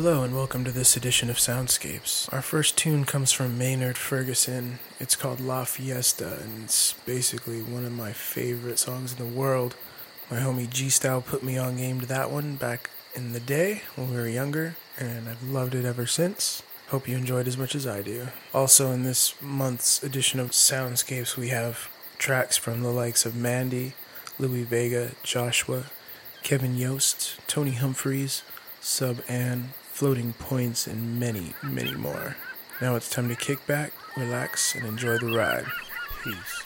Hello and welcome to this edition of Soundscapes. Our first tune comes from Maynard Ferguson. It's called La Fiesta and it's basically one of my favorite songs in the world. My homie G Style put me on game to that one back in the day when we were younger and I've loved it ever since. Hope you enjoyed as much as I do. Also, in this month's edition of Soundscapes, we have tracks from the likes of M.A.N.D.Y, Louis Vega, Joshua, Kevin Yost, Tony Humphries, Subb-An, Floating Points, and many, many more. Now it's time to kick back, relax, and enjoy the ride. Peace.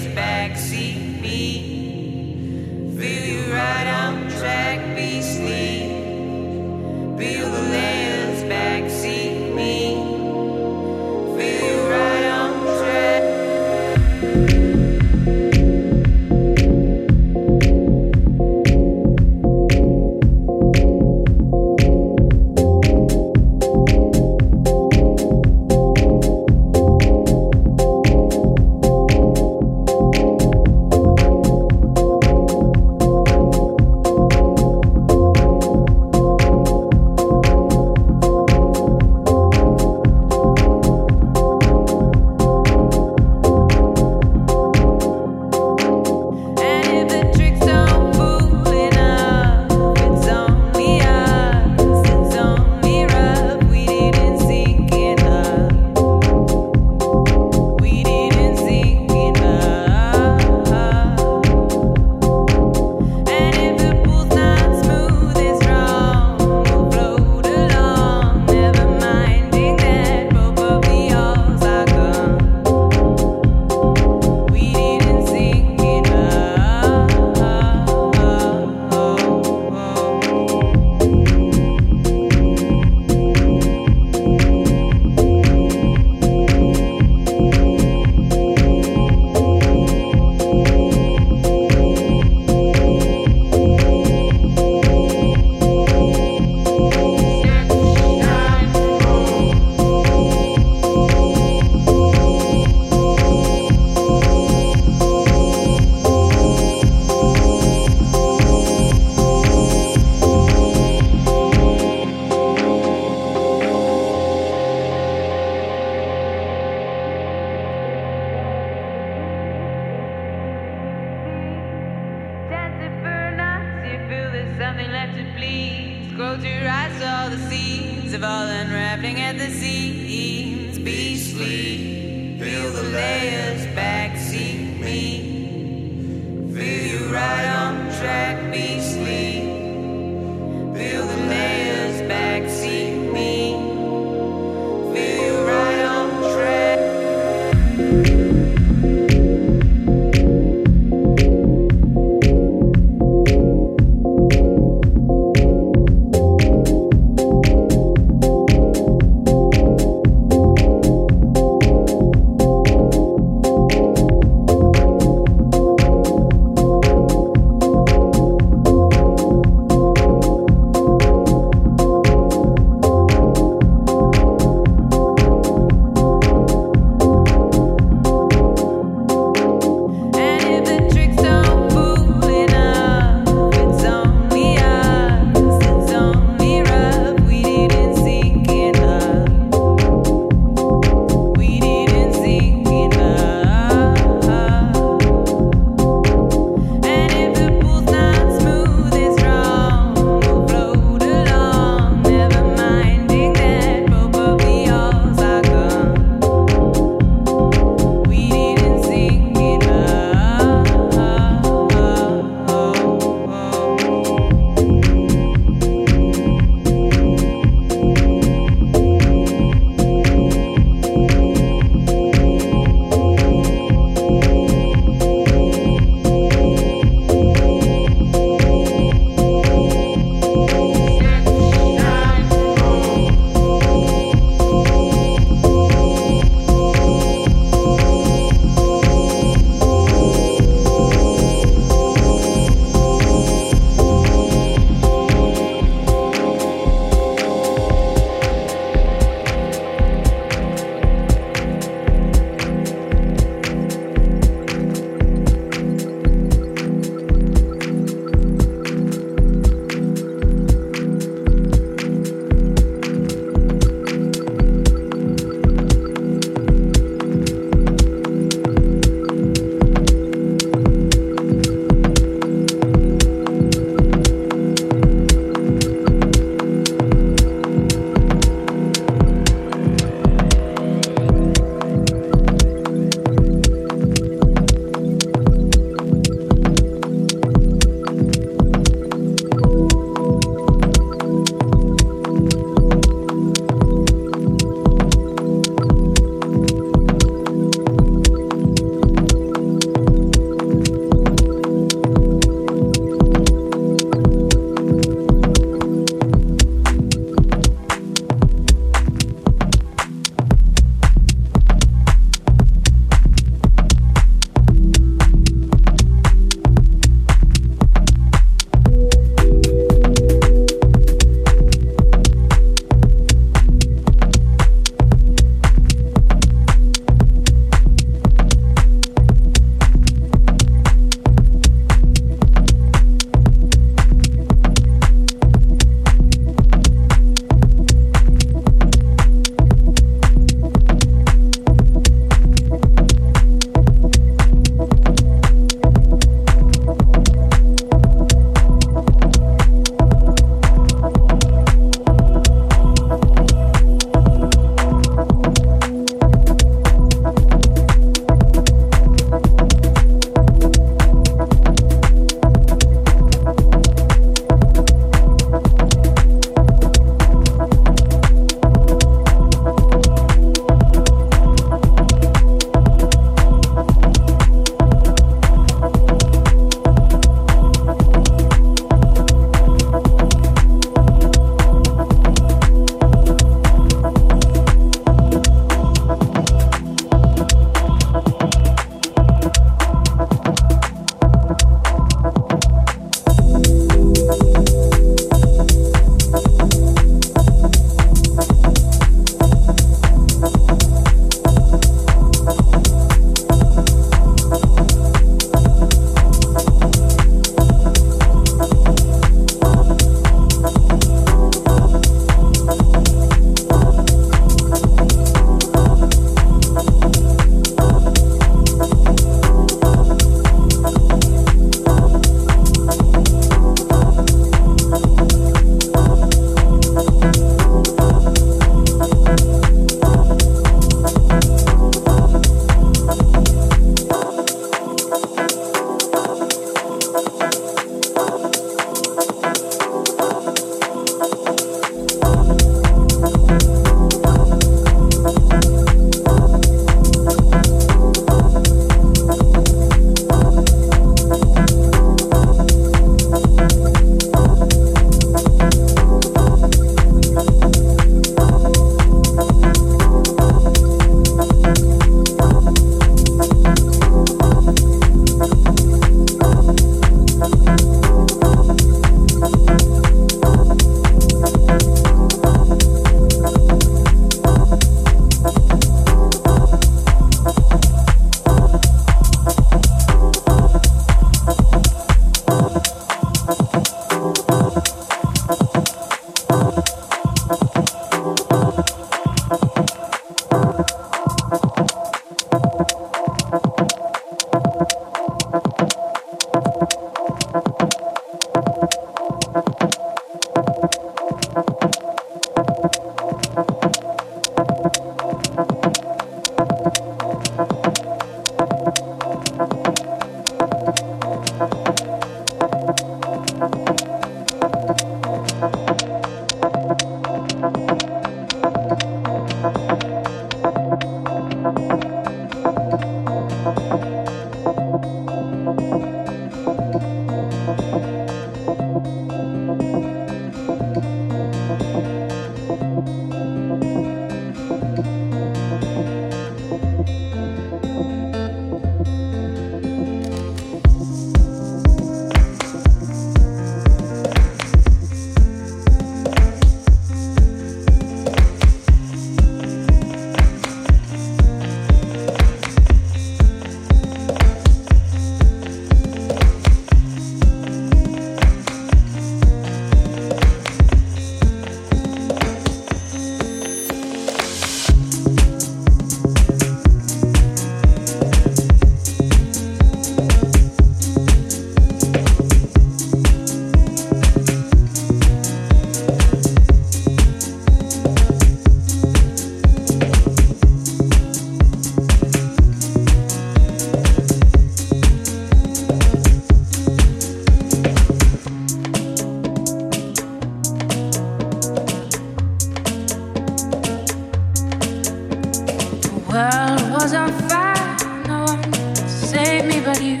Cause I'm fine, no one can save me but you.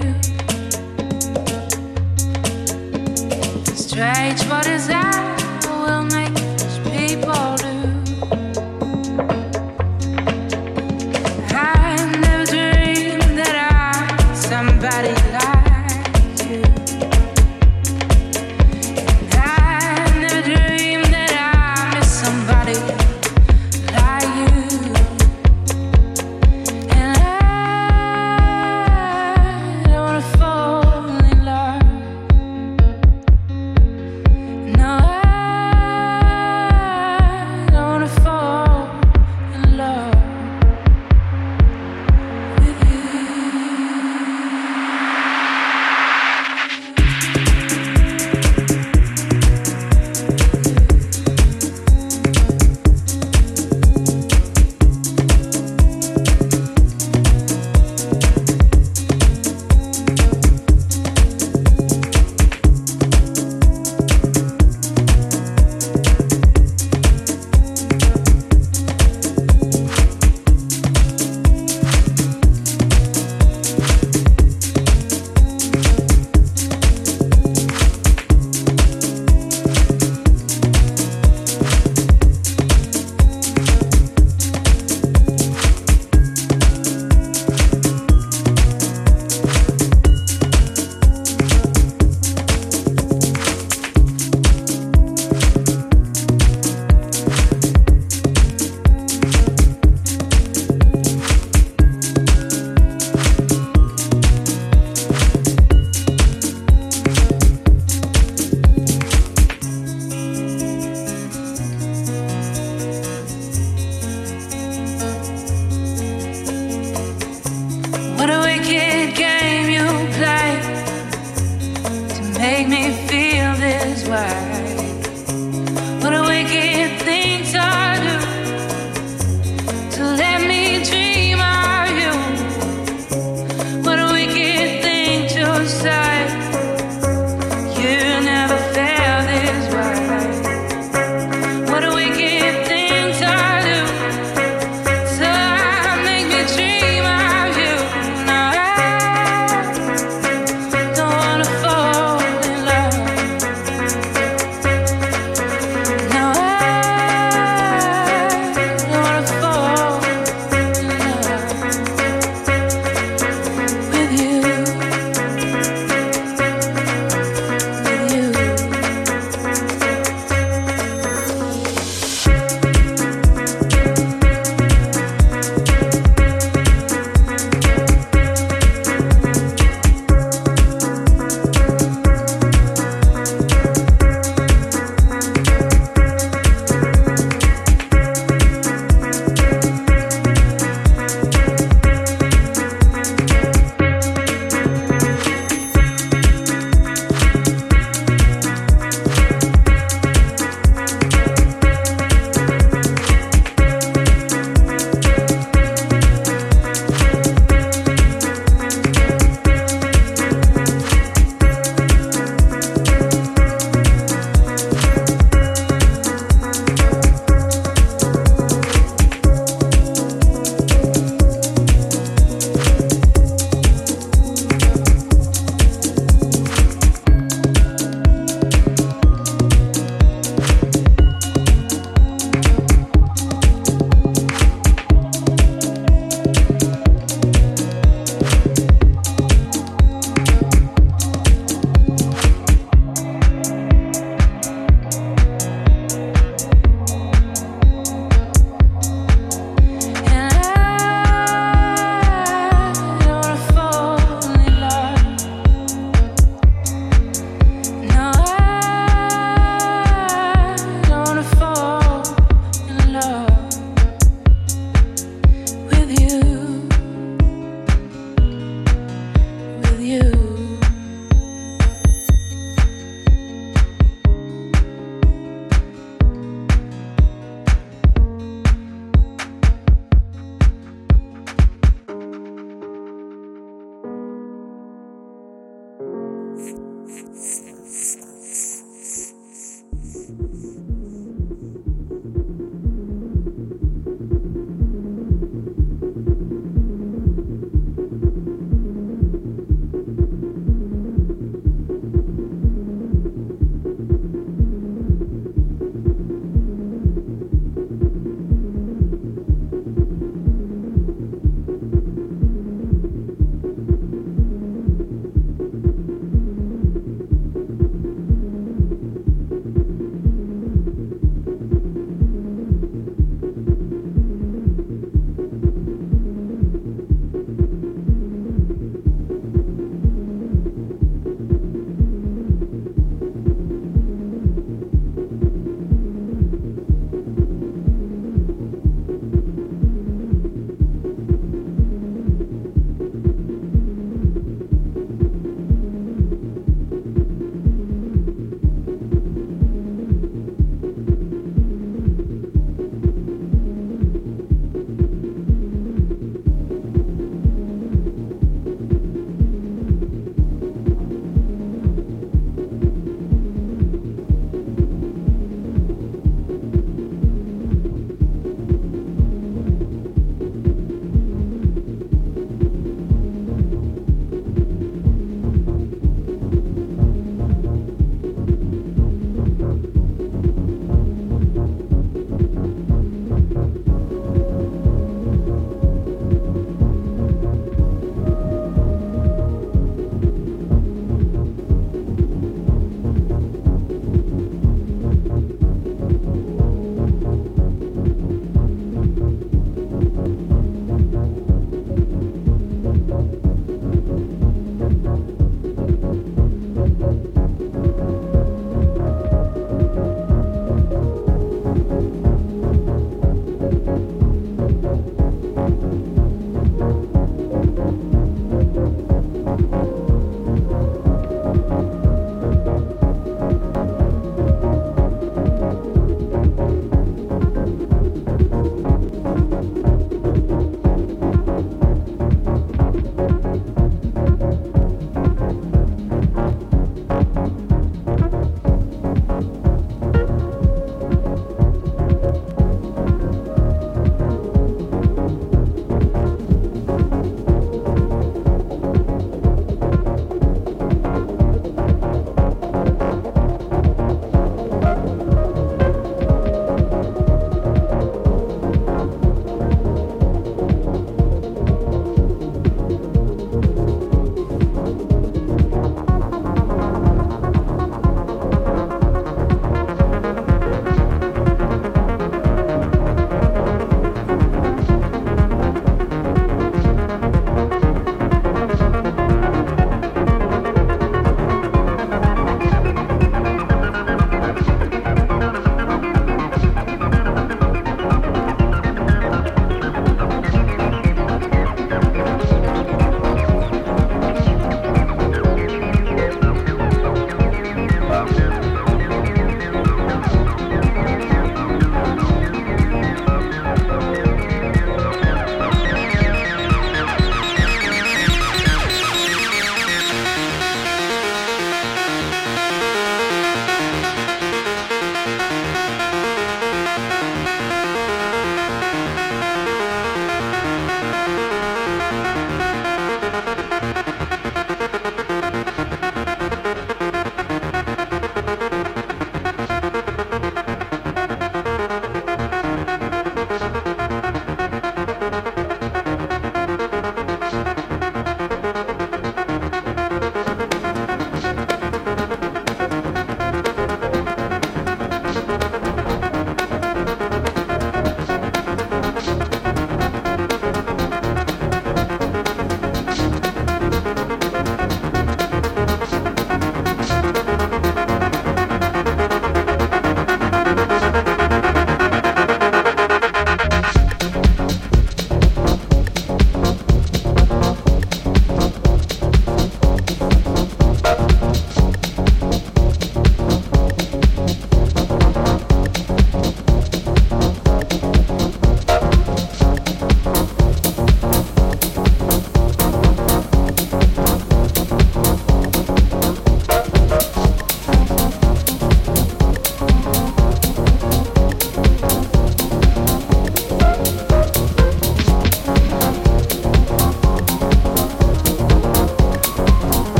Strange, what is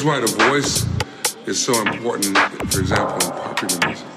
That's why the voice is so important, for example, in popular music.